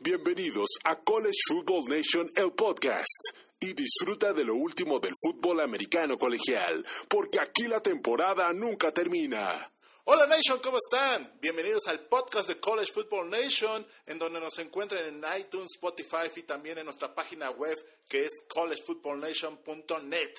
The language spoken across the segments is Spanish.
Bienvenidos a College Football Nation, el podcast. Y disfruta de lo último del fútbol americano colegial, porque aquí la temporada nunca termina. Hola Nation, ¿cómo están? Bienvenidos al podcast de College Football Nation, en donde nos encuentran en iTunes, Spotify y también en nuestra página web que es collegefootballnation.net.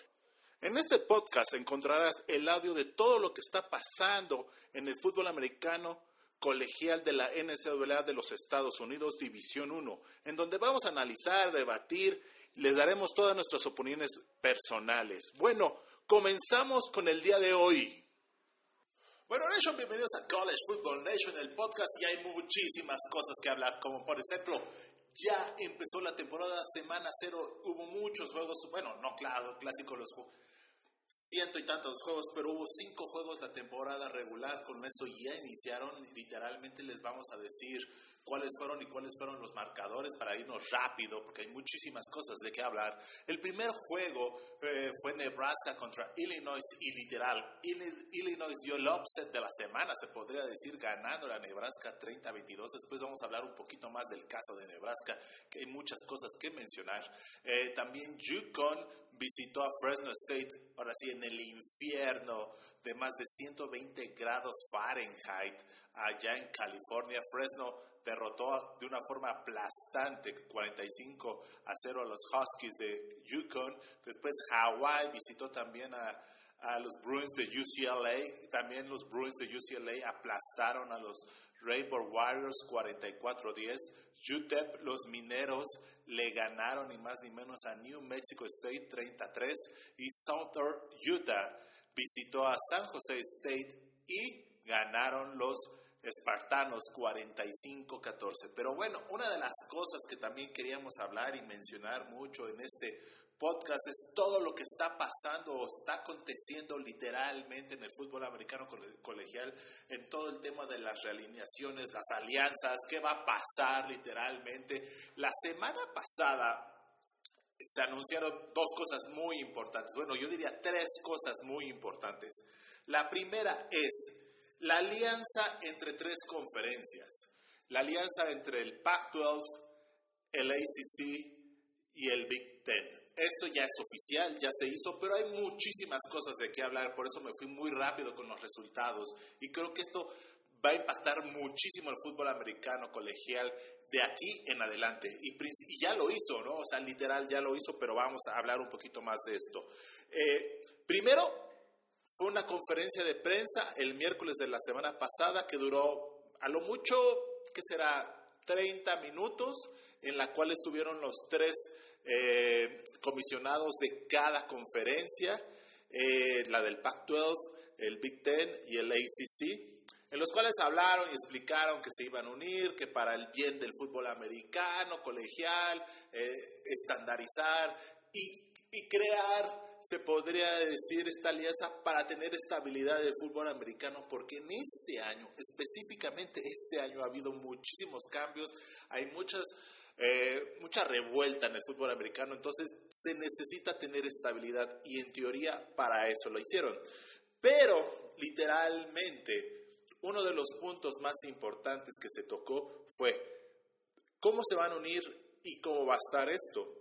En este podcast encontrarás el audio de todo lo que está pasando en el fútbol americano colegial de la NCAA de los Estados Unidos, División 1, en donde vamos a analizar, debatir, les daremos todas nuestras opiniones personales. Bueno, comenzamos con el día de hoy. Bueno, Nation, bienvenidos a College Football Nation, el podcast, y hay muchísimas cosas que hablar, como por ejemplo, ya empezó la temporada, semana cero, hubo muchos juegos, bueno, no claro, clásico los ciento y tantos juegos, pero hubo cinco juegos la temporada regular. Con esto ya iniciaron. Literalmente les vamos a decir cuáles fueron y cuáles fueron los marcadores para irnos rápido, porque hay muchísimas cosas de qué hablar. El primer juego eh, fue Nebraska contra Illinois y literal, Illinois dio el upset de la semana, se podría decir, ganando la Nebraska 30-22. Después vamos a hablar un poquito más del caso de Nebraska, que hay muchas cosas que mencionar. Eh, también Yukon visitó a Fresno State, ahora sí, en el infierno de más de 120 grados Fahrenheit allá en California. Fresno derrotó de una forma aplastante 45 a 0 a los Huskies de Yukon. Después Hawaii visitó también a, a los Bruins de UCLA. También los Bruins de UCLA aplastaron a los Rainbow Warriors 44-10. UTEP, los mineros, le ganaron ni más ni menos a New Mexico State 33 y Southern Utah visitó a San Jose State y ganaron los Espartanos 45-14. Pero bueno, una de las cosas que también queríamos hablar y mencionar mucho en este podcast es todo lo que está pasando o está aconteciendo literalmente en el fútbol americano colegial, en todo el tema de las realineaciones, las alianzas, qué va a pasar literalmente. La semana pasada se anunciaron dos cosas muy importantes, bueno, yo diría tres cosas muy importantes. La primera es la alianza entre tres conferencias, la alianza entre el Pac-12, el ACC y el Big Ten. Esto ya es oficial, ya se hizo, pero hay muchísimas cosas de qué hablar, por eso me fui muy rápido con los resultados y creo que esto va a impactar muchísimo el fútbol americano colegial de aquí en adelante. Y, ya lo hizo, ¿no? O sea, literal ya lo hizo, pero vamos a hablar un poquito más de esto. Eh, primero, fue una conferencia de prensa el miércoles de la semana pasada que duró a lo mucho, ¿qué será? 30 minutos, en la cual estuvieron los tres eh, comisionados de cada conferencia, eh, la del Pac-12, el Big Ten y el ACC, en los cuales hablaron y explicaron que se iban a unir, que para el bien del fútbol americano, colegial, eh, estandarizar y, y crear se podría decir esta alianza para tener estabilidad del fútbol americano, porque en este año, específicamente este año, ha habido muchísimos cambios, hay muchas eh, mucha revuelta en el fútbol americano, entonces se necesita tener estabilidad y en teoría para eso lo hicieron. Pero literalmente uno de los puntos más importantes que se tocó fue cómo se van a unir y cómo va a estar esto.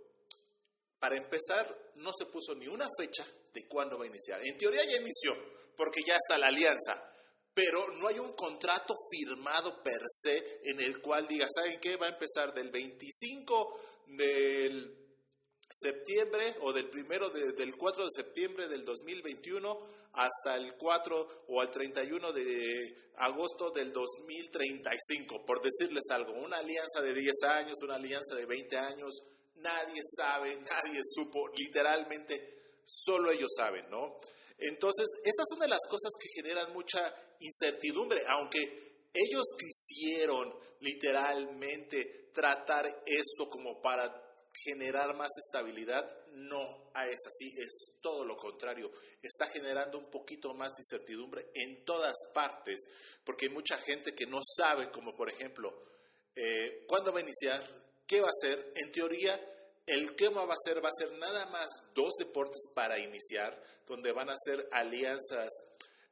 Para empezar, no se puso ni una fecha de cuándo va a iniciar. En teoría ya inició, porque ya está la alianza pero no hay un contrato firmado per se en el cual diga, ¿saben qué? Va a empezar del 25 del septiembre o del primero del 4 de septiembre del 2021 hasta el 4 o al 31 de agosto del 2035, por decirles algo, una alianza de 10 años, una alianza de 20 años, nadie sabe, nadie supo, literalmente solo ellos saben, ¿no? Entonces, estas son de las cosas que generan mucha incertidumbre, aunque ellos quisieron literalmente tratar esto como para generar más estabilidad, no es así, es todo lo contrario. Está generando un poquito más de incertidumbre en todas partes, porque hay mucha gente que no sabe, como por ejemplo, eh, cuándo va a iniciar, qué va a hacer. En teoría, el tema va a ser, va a ser nada más dos deportes para iniciar, donde van a ser alianzas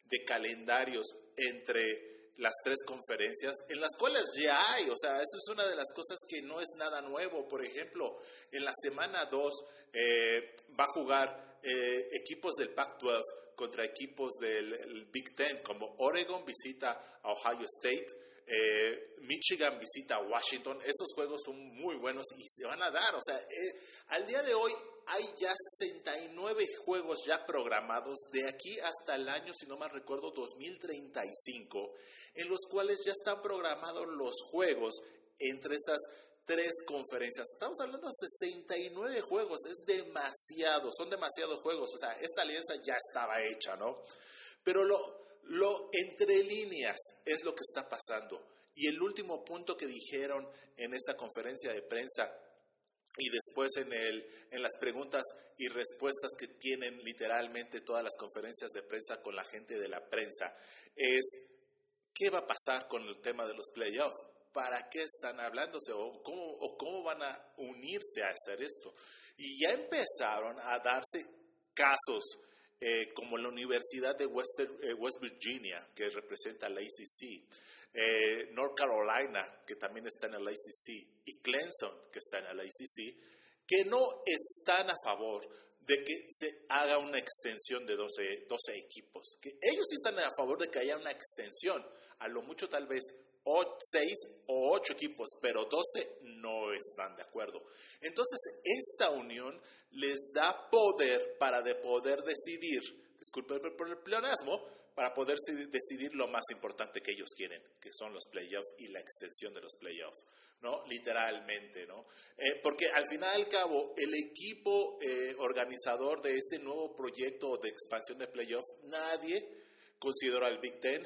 de calendarios entre las tres conferencias, en las cuales ya hay, o sea, eso es una de las cosas que no es nada nuevo. Por ejemplo, en la semana 2 eh, va a jugar eh, equipos del Pac-12 contra equipos del Big Ten, como Oregon visita a Ohio State, eh, Michigan visita Washington. Esos juegos son muy buenos y se van a dar. O sea, al día de hoy hay ya 69 juegos ya programados de aquí hasta el año, si no mal recuerdo, 2035, en los cuales ya están programados los juegos entre estas tres conferencias. Estamos hablando de 69 juegos, es demasiado, son demasiados juegos. O sea, esta alianza ya estaba hecha, ¿no? Pero lo, lo entre líneas es lo que está pasando. Y el último punto que dijeron en esta conferencia de prensa y después en, el, en las preguntas y respuestas que tienen literalmente todas las conferencias de prensa con la gente de la prensa, es qué va a pasar con el tema de los playoffs, para qué están hablándose o cómo, o cómo van a unirse a hacer esto. Y ya empezaron a darse casos eh, como la Universidad de eh, West Virginia, que representa la ACC, eh, North Carolina, que también está en el ACC, y Clemson, que está en el ACC, que no están a favor de que se haga una extensión de 12, 12 equipos. Que ellos sí están a favor de que haya una extensión, a lo mucho tal vez 6 o 8 equipos, pero 12 no están de acuerdo. Entonces, esta unión les da poder para de poder decidir, disculpen por el pleonasmo, para poder decidir lo más importante que ellos quieren, que son los playoffs y la extensión de los playoffs, ¿no? Literalmente, ¿no? Eh, porque al final al cabo, el equipo eh, organizador de este nuevo proyecto de expansión de playoffs, nadie consideró al Big Ten,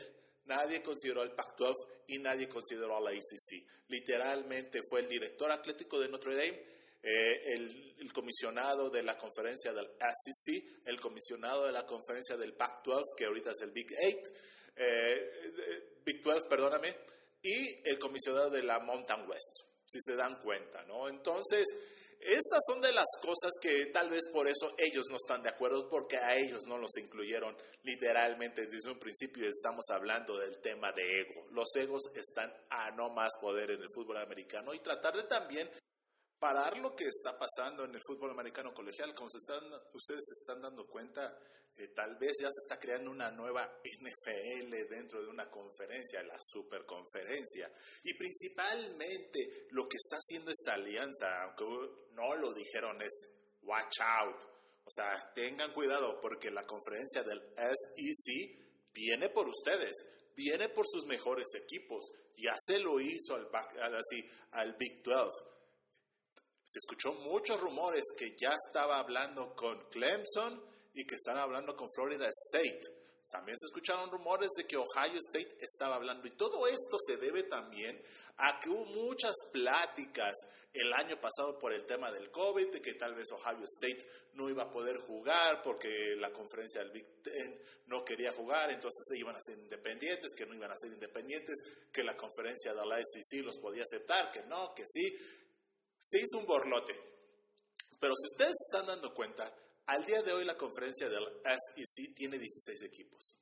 nadie consideró al Pac-12 y nadie consideró a la ACC. Literalmente fue el director atlético de Notre Dame eh, el, comisionado de la conferencia del SEC, el comisionado de la conferencia del Pac-12, que ahorita es el Big Eight, eh, Big 12, perdóname, y el comisionado de la Mountain West, si se dan cuenta, ¿no? Entonces, estas son de las cosas que tal vez por eso ellos no están de acuerdo, porque a ellos no los incluyeron literalmente desde un principio. Estamos hablando del tema de ego. Los egos están a no más poder en el fútbol americano y tratar de también parar lo que está pasando en el fútbol americano colegial. Como ustedes se están dando cuenta, eh, tal vez ya se está creando una nueva NFL dentro de una conferencia, la superconferencia. Y principalmente lo que está haciendo esta alianza, aunque no lo dijeron, es watch out. O sea, tengan cuidado porque la conferencia del SEC viene por ustedes, viene por sus mejores equipos. Ya se lo hizo al, así, al Big 12 se escuchó muchos rumores que ya estaba hablando con Clemson y que están hablando con Florida State. También se escucharon rumores de que Ohio State estaba hablando. Y todo esto se debe también a que hubo muchas pláticas el año pasado por el tema del COVID, de que tal vez Ohio State no iba a poder jugar porque la conferencia del Big Ten no quería jugar, entonces se iban a ser independientes, que no iban a ser independientes, que la conferencia de la SEC los podía aceptar, que no, que sí se hizo un borlote. Pero si ustedes se están dando cuenta, al día de hoy la conferencia del SEC tiene 16 equipos.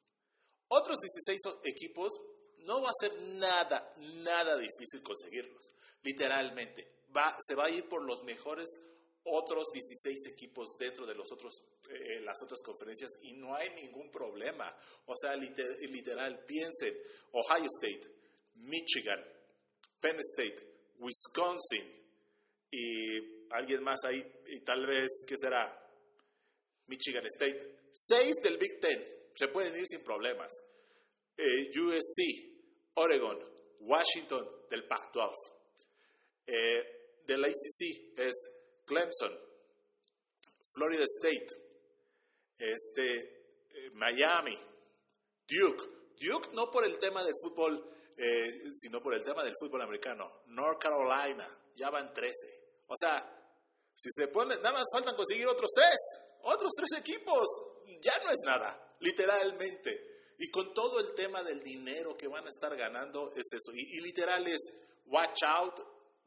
Otros 16 equipos no va a ser nada, nada difícil conseguirlos. Literalmente, va, se va a ir por los mejores otros 16 equipos dentro de los otros, eh, las otras conferencias y no hay ningún problema. O sea, literal, piensen, Ohio State, Michigan, Penn State, Wisconsin, y alguien más ahí, y tal vez, ¿qué será? Michigan State. Seis del Big Ten, se pueden ir sin problemas. Eh, USC, Oregon, Washington del Pac-12. Eh, del ACC es Clemson, Florida State, este, eh, Miami, Duke. Duke no por el tema del fútbol, sino por el tema del fútbol americano. North Carolina, ya van 13. O sea, si se pone, nada más faltan conseguir otros tres, otros tres equipos, ya no es nada, literalmente. Y con todo el tema del dinero que van a estar ganando, es eso. Y, literal es, watch out,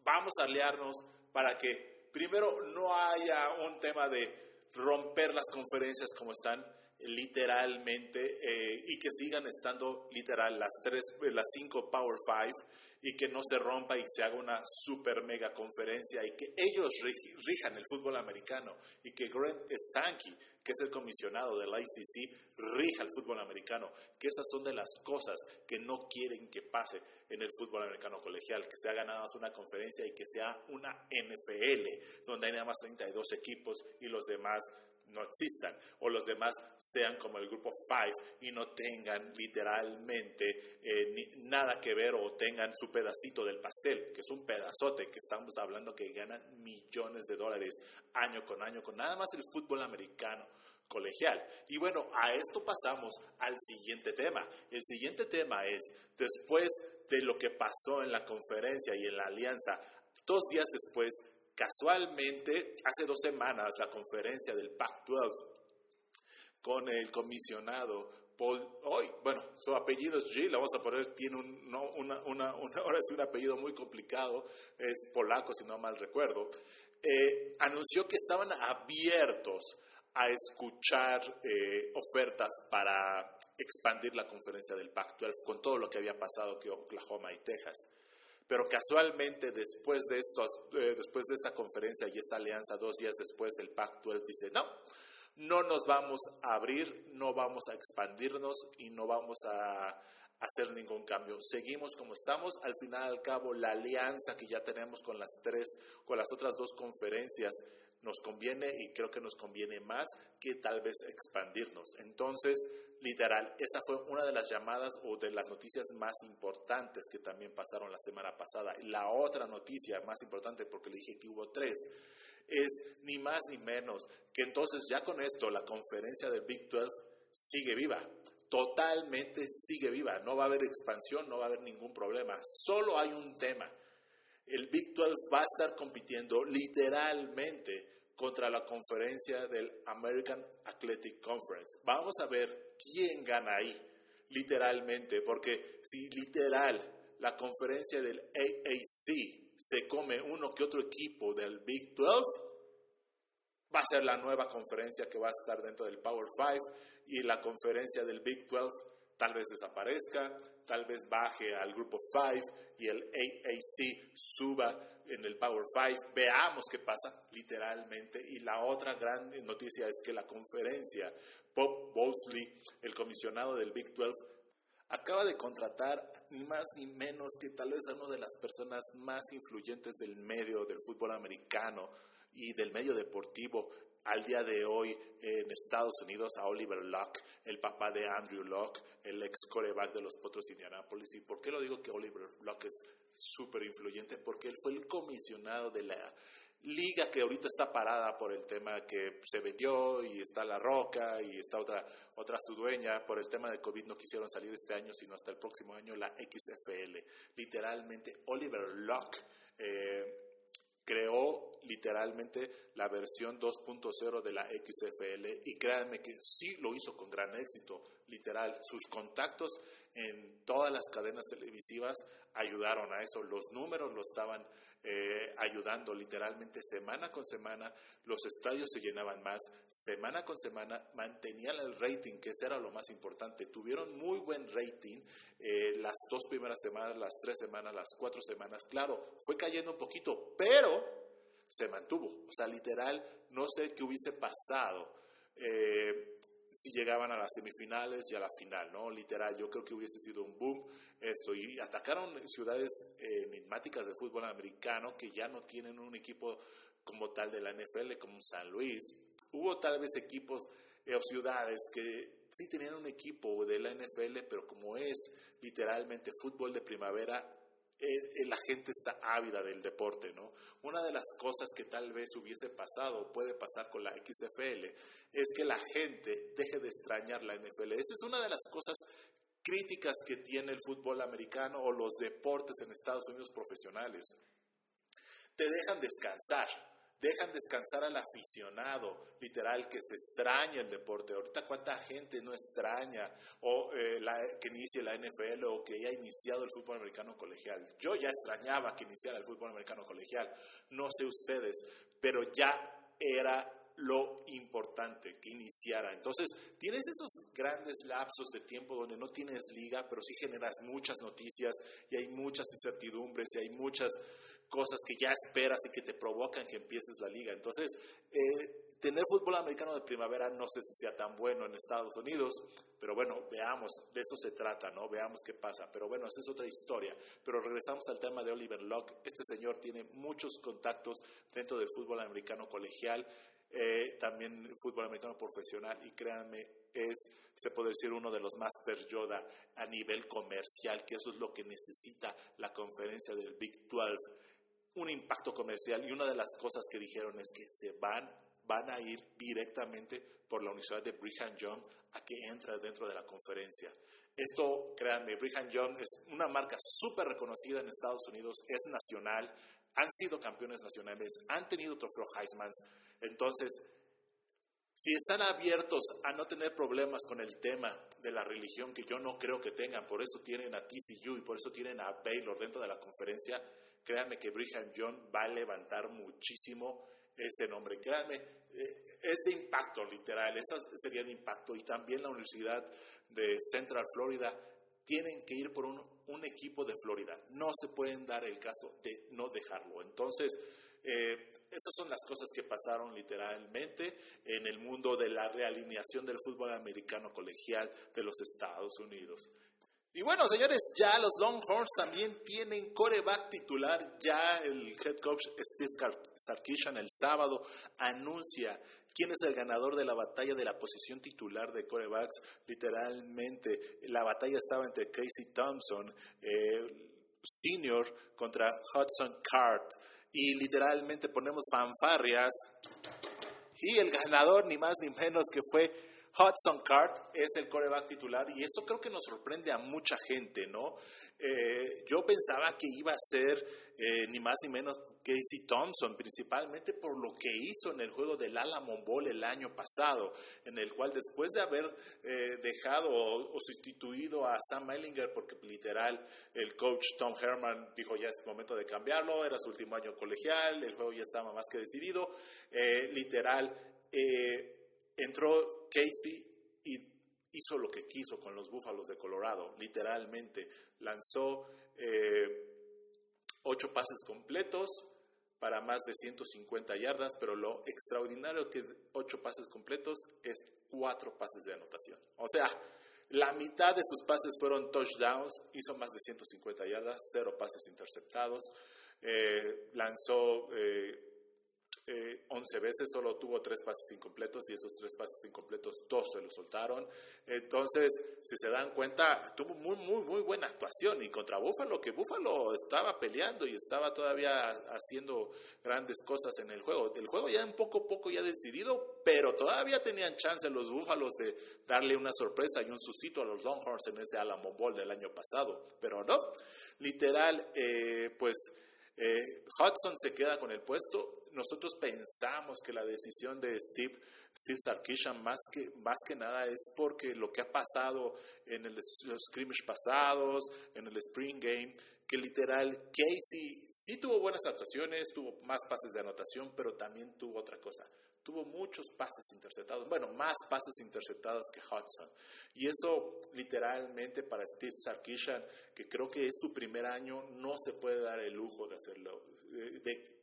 vamos a aliarnos para que primero no haya un tema de romper las conferencias como están literalmente eh, y que sigan estando literal las tres, las cinco Power Five y que no se rompa y se haga una super mega conferencia y que ellos rijan el fútbol americano y que Grant Stanky, que es el comisionado del ICC, rija el fútbol americano, que esas son de las cosas que no quieren que pase en el fútbol americano colegial, que se haga nada más una conferencia y que sea una NFL, donde hay nada más 32 equipos y los demás no existan o los demás sean como el grupo Five y no tengan literalmente eh, nada que ver o tengan su pedacito del pastel, que es un pedazote que estamos hablando que ganan millones de dólares año con año con nada más el fútbol americano colegial. Y bueno, a esto pasamos al siguiente tema. El siguiente tema es, después de lo que pasó en la conferencia y en la alianza, dos días después Casualmente, hace dos semanas, la conferencia del PAC-12 con el comisionado Paul, hoy, bueno, su apellido es G, le vamos a poner, tiene un, una, una, ahora sí un apellido muy complicado, es polaco si no mal recuerdo, eh, anunció que estaban abiertos a escuchar eh, ofertas para expandir la conferencia del PAC-12 con todo lo que había pasado que Oklahoma y Texas. Pero casualmente después de, eh, después de esta conferencia y esta alianza, dos días después, el pacto él dice, no, no nos vamos a abrir, no vamos a expandirnos y no vamos a hacer ningún cambio. Seguimos como estamos. Al final al cabo, la alianza que ya tenemos con las tres, con las otras dos conferencias, nos conviene y creo que nos conviene más que tal vez expandirnos. Entonces, literal, esa fue una de las llamadas o de las noticias más importantes que también pasaron la semana pasada. La otra noticia más importante, porque le dije que hubo tres, es ni más ni menos que entonces ya con esto la conferencia del Big 12 sigue viva, totalmente sigue viva, no va a haber expansión, no va a haber ningún problema, solo hay un tema. El Big 12 va a estar compitiendo literalmente contra la conferencia del American Athletic Conference. Vamos a ver quién gana ahí, literalmente, porque si literal la conferencia del AAC se come uno que otro equipo del Big 12, va a ser la nueva conferencia que va a estar dentro del Power 5 y la conferencia del Big 12 tal vez desaparezca, tal vez baje al grupo 5 y el AAC suba en el Power 5. Veamos qué pasa literalmente. Y la otra gran noticia es que la conferencia, Bob Bowlsley, el comisionado del Big 12, acaba de contratar ni más ni menos que tal vez a una de las personas más influyentes del medio del fútbol americano y del medio deportivo al día de hoy en Estados Unidos a Oliver Locke, el papá de Andrew Locke, el ex coreback de los Potros Indianapolis. ¿Y por qué lo digo que Oliver Locke es súper influyente? Porque él fue el comisionado de la liga que ahorita está parada por el tema que se vendió y está La Roca y está otra, otra su dueña. Por el tema de COVID no quisieron salir este año, sino hasta el próximo año la XFL. Literalmente, Oliver Locke. Eh, creó literalmente la versión 2.0 de la XFL y créanme que sí lo hizo con gran éxito, literal. Sus contactos en todas las cadenas televisivas ayudaron a eso, los números lo estaban eh, ayudando literalmente semana con semana, los estadios se llenaban más, semana con semana mantenían el rating, que ese era lo más importante, tuvieron muy buen rating eh, las dos primeras semanas, las tres semanas, las cuatro semanas, claro, fue cayendo un poquito, pero se mantuvo, o sea, literal, no sé qué hubiese pasado. Eh, si llegaban a las semifinales y a la final, ¿no? Literal, yo creo que hubiese sido un boom esto. Y atacaron ciudades eh, enigmáticas de fútbol americano que ya no tienen un equipo como tal de la NFL, como San Luis. Hubo tal vez equipos eh, o ciudades que sí tenían un equipo de la NFL, pero como es literalmente fútbol de primavera, eh, la gente está ávida del deporte, ¿no? Una de las cosas que tal vez hubiese pasado, puede pasar con la XFL, es que la gente deje de extrañar la NFL. Esa es una de las cosas críticas que tiene el fútbol americano o los deportes en Estados Unidos profesionales. Te dejan descansar dejan descansar al aficionado, literal, que se extraña el deporte. Ahorita cuánta gente no extraña o eh, que inicie la NFL o que haya iniciado el fútbol americano colegial. Yo ya extrañaba que iniciara el fútbol americano colegial, no sé ustedes, pero ya era lo importante, que iniciara. Entonces, tienes esos grandes lapsos de tiempo donde no tienes liga, pero sí generas muchas noticias y hay muchas incertidumbres y hay muchas cosas que ya esperas y que te provocan que empieces la liga. Entonces, eh, tener fútbol americano de primavera no sé si sea tan bueno en Estados Unidos, pero bueno, veamos, de eso se trata, ¿no? Veamos qué pasa. Pero bueno, esa es otra historia. Pero regresamos al tema de Oliver Locke. Este señor tiene muchos contactos dentro del fútbol americano colegial, eh, también fútbol americano profesional, y créanme, es, se puede decir, uno de los Masters Yoda a nivel comercial, que eso es lo que necesita la conferencia del Big 12 un impacto comercial y una de las cosas que dijeron es que se van van a ir directamente por la Universidad de Brigham Young a que entre dentro de la conferencia. Esto, créanme, Brigham Young es una marca súper reconocida en Estados Unidos, es nacional, han sido campeones nacionales, han tenido trofeo Heisman. Entonces, si están abiertos a no tener problemas con el tema de la religión, que yo no creo que tengan, por eso tienen a TCU y por eso tienen a Baylor dentro de la conferencia, créanme que Brigham Young va a levantar muchísimo ese nombre. Créanme, eh, es de impacto, literal, esa sería de impacto. Y también la Universidad de Central Florida tienen que ir por un, equipo de Florida. No se pueden dar el caso de no dejarlo. Entonces, eh, esas son las cosas que pasaron literalmente en el mundo de la realineación del fútbol americano colegial de los Estados Unidos. Y bueno, señores, ya los Longhorns también tienen coreback titular. Ya el head coach Steve Sarkisian el sábado anuncia quién es el ganador de la batalla de la posición titular de corebacks. Literalmente, la batalla estaba entre Casey Thompson, eh, senior, contra Hudson Cart. Y literalmente ponemos fanfarrias. Y el ganador, ni más ni menos que fue Hudson Card es el coreback titular y eso creo que nos sorprende a mucha gente, ¿no? Eh, yo pensaba que iba a ser eh, ni más ni menos Casey Thompson, principalmente por lo que hizo en el juego del Alamo Bowl el año pasado, en el cual después de haber eh, dejado o, sustituido a Sam Ellinger, porque literal el coach Tom Herman dijo ya es momento de cambiarlo, era su último año colegial, el juego ya estaba más que decidido, literal entró Casey hizo lo que quiso con los Búfalos de Colorado, literalmente lanzó eh, ocho pases completos para más de 150 yardas, pero lo extraordinario que ocho pases completos es cuatro pases de anotación. O sea, la mitad de sus pases fueron touchdowns, hizo más de 150 yardas, cero pases interceptados, eh, lanzó eh, 11 eh, veces, solo tuvo tres pases incompletos y esos tres pases incompletos dos se los soltaron. Entonces, si se dan cuenta, tuvo muy, muy, muy buena actuación y contra Búfalo, que Búfalo estaba peleando y estaba todavía haciendo grandes cosas en el juego. El juego ya un poco poco ya decidido, pero todavía tenían chance los Búfalos de darle una sorpresa y un sustito a los Longhorns en ese Alamo Bowl del año pasado, pero no. Literal, eh, pues eh, Hudson se queda con el puesto nosotros pensamos que la decisión de Steve, Steve Sarkisian más que, más que nada es porque lo que ha pasado en el, los scrimmage pasados, en el Spring Game, que literal Casey sí tuvo buenas actuaciones, tuvo más pases de anotación, pero también tuvo otra cosa. Tuvo muchos pases interceptados, bueno, más pases interceptados que Hudson. Y eso literalmente para Steve Sarkisian, que creo que es su primer año, no se puede dar el lujo de hacerlo, de,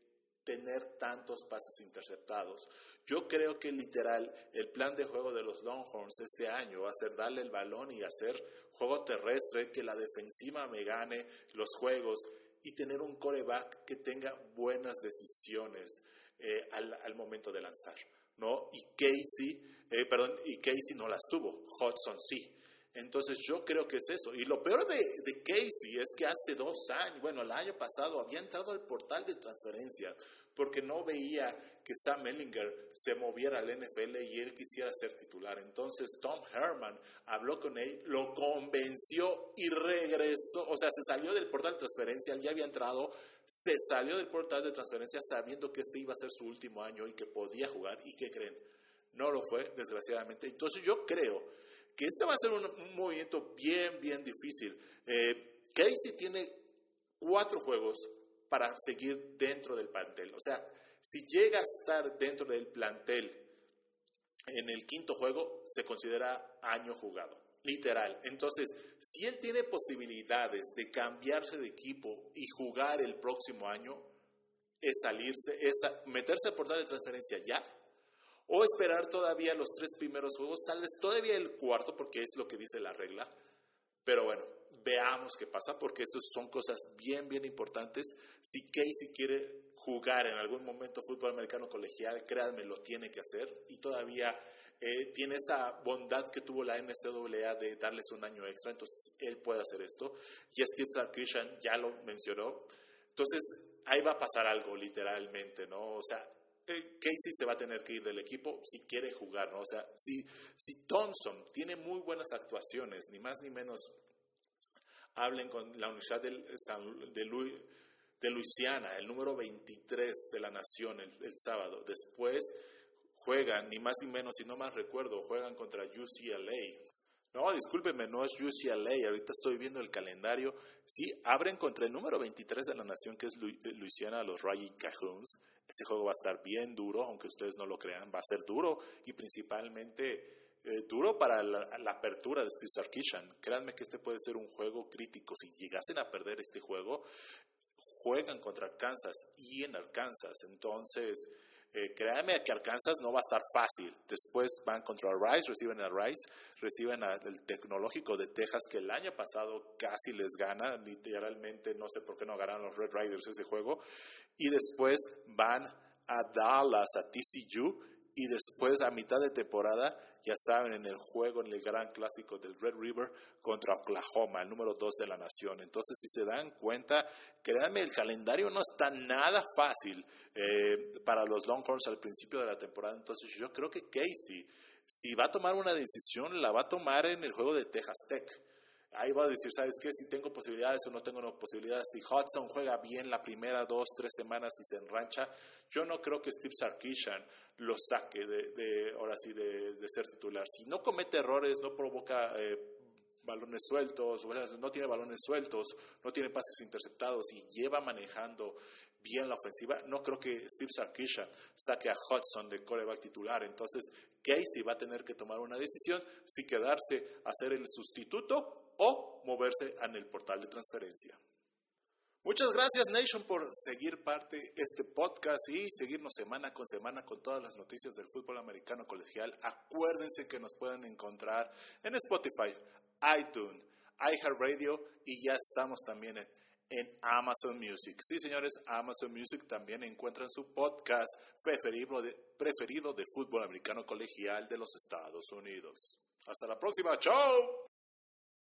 tener tantos pases interceptados. Yo creo que literal el plan de juego de los Longhorns este año va a darle el balón y hacer juego terrestre, que la defensiva me gane los juegos y tener un coreback que tenga buenas decisiones eh, al, momento de lanzar, ¿no? Y Casey, eh, perdón, y Casey no las tuvo, Hudson sí. Entonces yo creo que es eso. Y lo peor de, de, Casey es que hace dos años, bueno, el año pasado había entrado al portal de transferencia porque no veía que Sam Ellinger se moviera al NFL y él quisiera ser titular. Entonces Tom Herman habló con él, lo convenció y regresó, o sea, se salió del portal de transferencia, él ya había entrado, se salió del portal de transferencia sabiendo que este iba a ser su último año y que podía jugar. ¿Y qué creen? No lo fue, desgraciadamente. Entonces yo creo que este va a ser un, movimiento bien, bien difícil. Eh, Casey tiene cuatro juegos para seguir dentro del plantel. O sea, si llega a estar dentro del plantel en el quinto juego se considera año jugado. Literal. Entonces, si él tiene posibilidades de cambiarse de equipo y jugar el próximo año, es salirse, es meterse a portal de transferencia ya, o esperar todavía los tres primeros juegos, tal vez todavía el cuarto, porque es lo que dice la regla. Pero bueno, veamos qué pasa, porque estas son cosas bien, bien importantes. Si Casey quiere jugar en algún momento fútbol americano colegial, créanme, lo tiene que hacer y todavía eh, tiene esta bondad que tuvo la NCAA de darles un año extra, entonces él puede hacer esto. Y Steve Sarkisian ya lo mencionó. Entonces, ahí va a pasar algo literalmente, ¿no? O sea, eh, Casey se va a tener que ir del equipo si quiere jugar, ¿no? O sea, si, si Thompson tiene muy buenas actuaciones, ni más ni menos, hablen con la Universidad de, de, de Luisiana, el número 23 de la nación el, sábado. Después juegan, ni más ni menos, si no más recuerdo, juegan contra UCLA. No, discúlpeme, no es UCLA, ahorita estoy viendo el calendario. Sí, abren contra el número 23 de la nación, que es Luisiana, los Raging Cajuns. Ese juego va a estar bien duro, aunque ustedes no lo crean, va a ser duro y principalmente eh, duro para la, apertura de Steve Sarkisian. Créanme que este puede ser un juego crítico. Si llegasen a perder este juego, juegan contra Arkansas y en Arkansas. Entonces, eh, créanme que Arkansas no va a estar fácil. Después van contra Rice, reciben a Rice, reciben al tecnológico de Texas que el año pasado casi les gana, literalmente no sé por qué no ganaron los Red Riders ese juego. Y después van a Dallas, a TCU, y después a mitad de temporada ya saben, en el juego, en el gran clásico del Red River contra Oklahoma, el número 2 de la nación. Entonces, si se dan cuenta, créanme, el calendario no está nada fácil eh, para los Longhorns al principio de la temporada. Entonces, yo creo que Casey, si va a tomar una decisión, la va a tomar en el juego de Texas Tech ahí va a decir, ¿sabes qué? Si tengo posibilidades o no tengo posibilidades. Si Hudson juega bien la primera dos, tres semanas y se enrancha, yo no creo que Steve Sarkisian lo saque de, ahora sí, de, ser titular. Si no comete errores, no provoca eh, balones sueltos, no tiene balones sueltos, no tiene pases interceptados y lleva manejando bien la ofensiva, no creo que Steve Sarkisian saque a Hudson de coreback titular. Entonces, Casey va a tener que tomar una decisión si quedarse a ser el sustituto o moverse en el portal de transferencia. Muchas gracias Nation por seguir parte este podcast y seguirnos semana con semana con todas las noticias del fútbol americano colegial. Acuérdense que nos pueden encontrar en Spotify, iTunes, iHeartRadio y ya estamos también en, en, Amazon Music. Sí, señores, Amazon Music también encuentran su podcast preferido de, preferido de fútbol americano colegial de los Estados Unidos. Hasta la próxima, chao.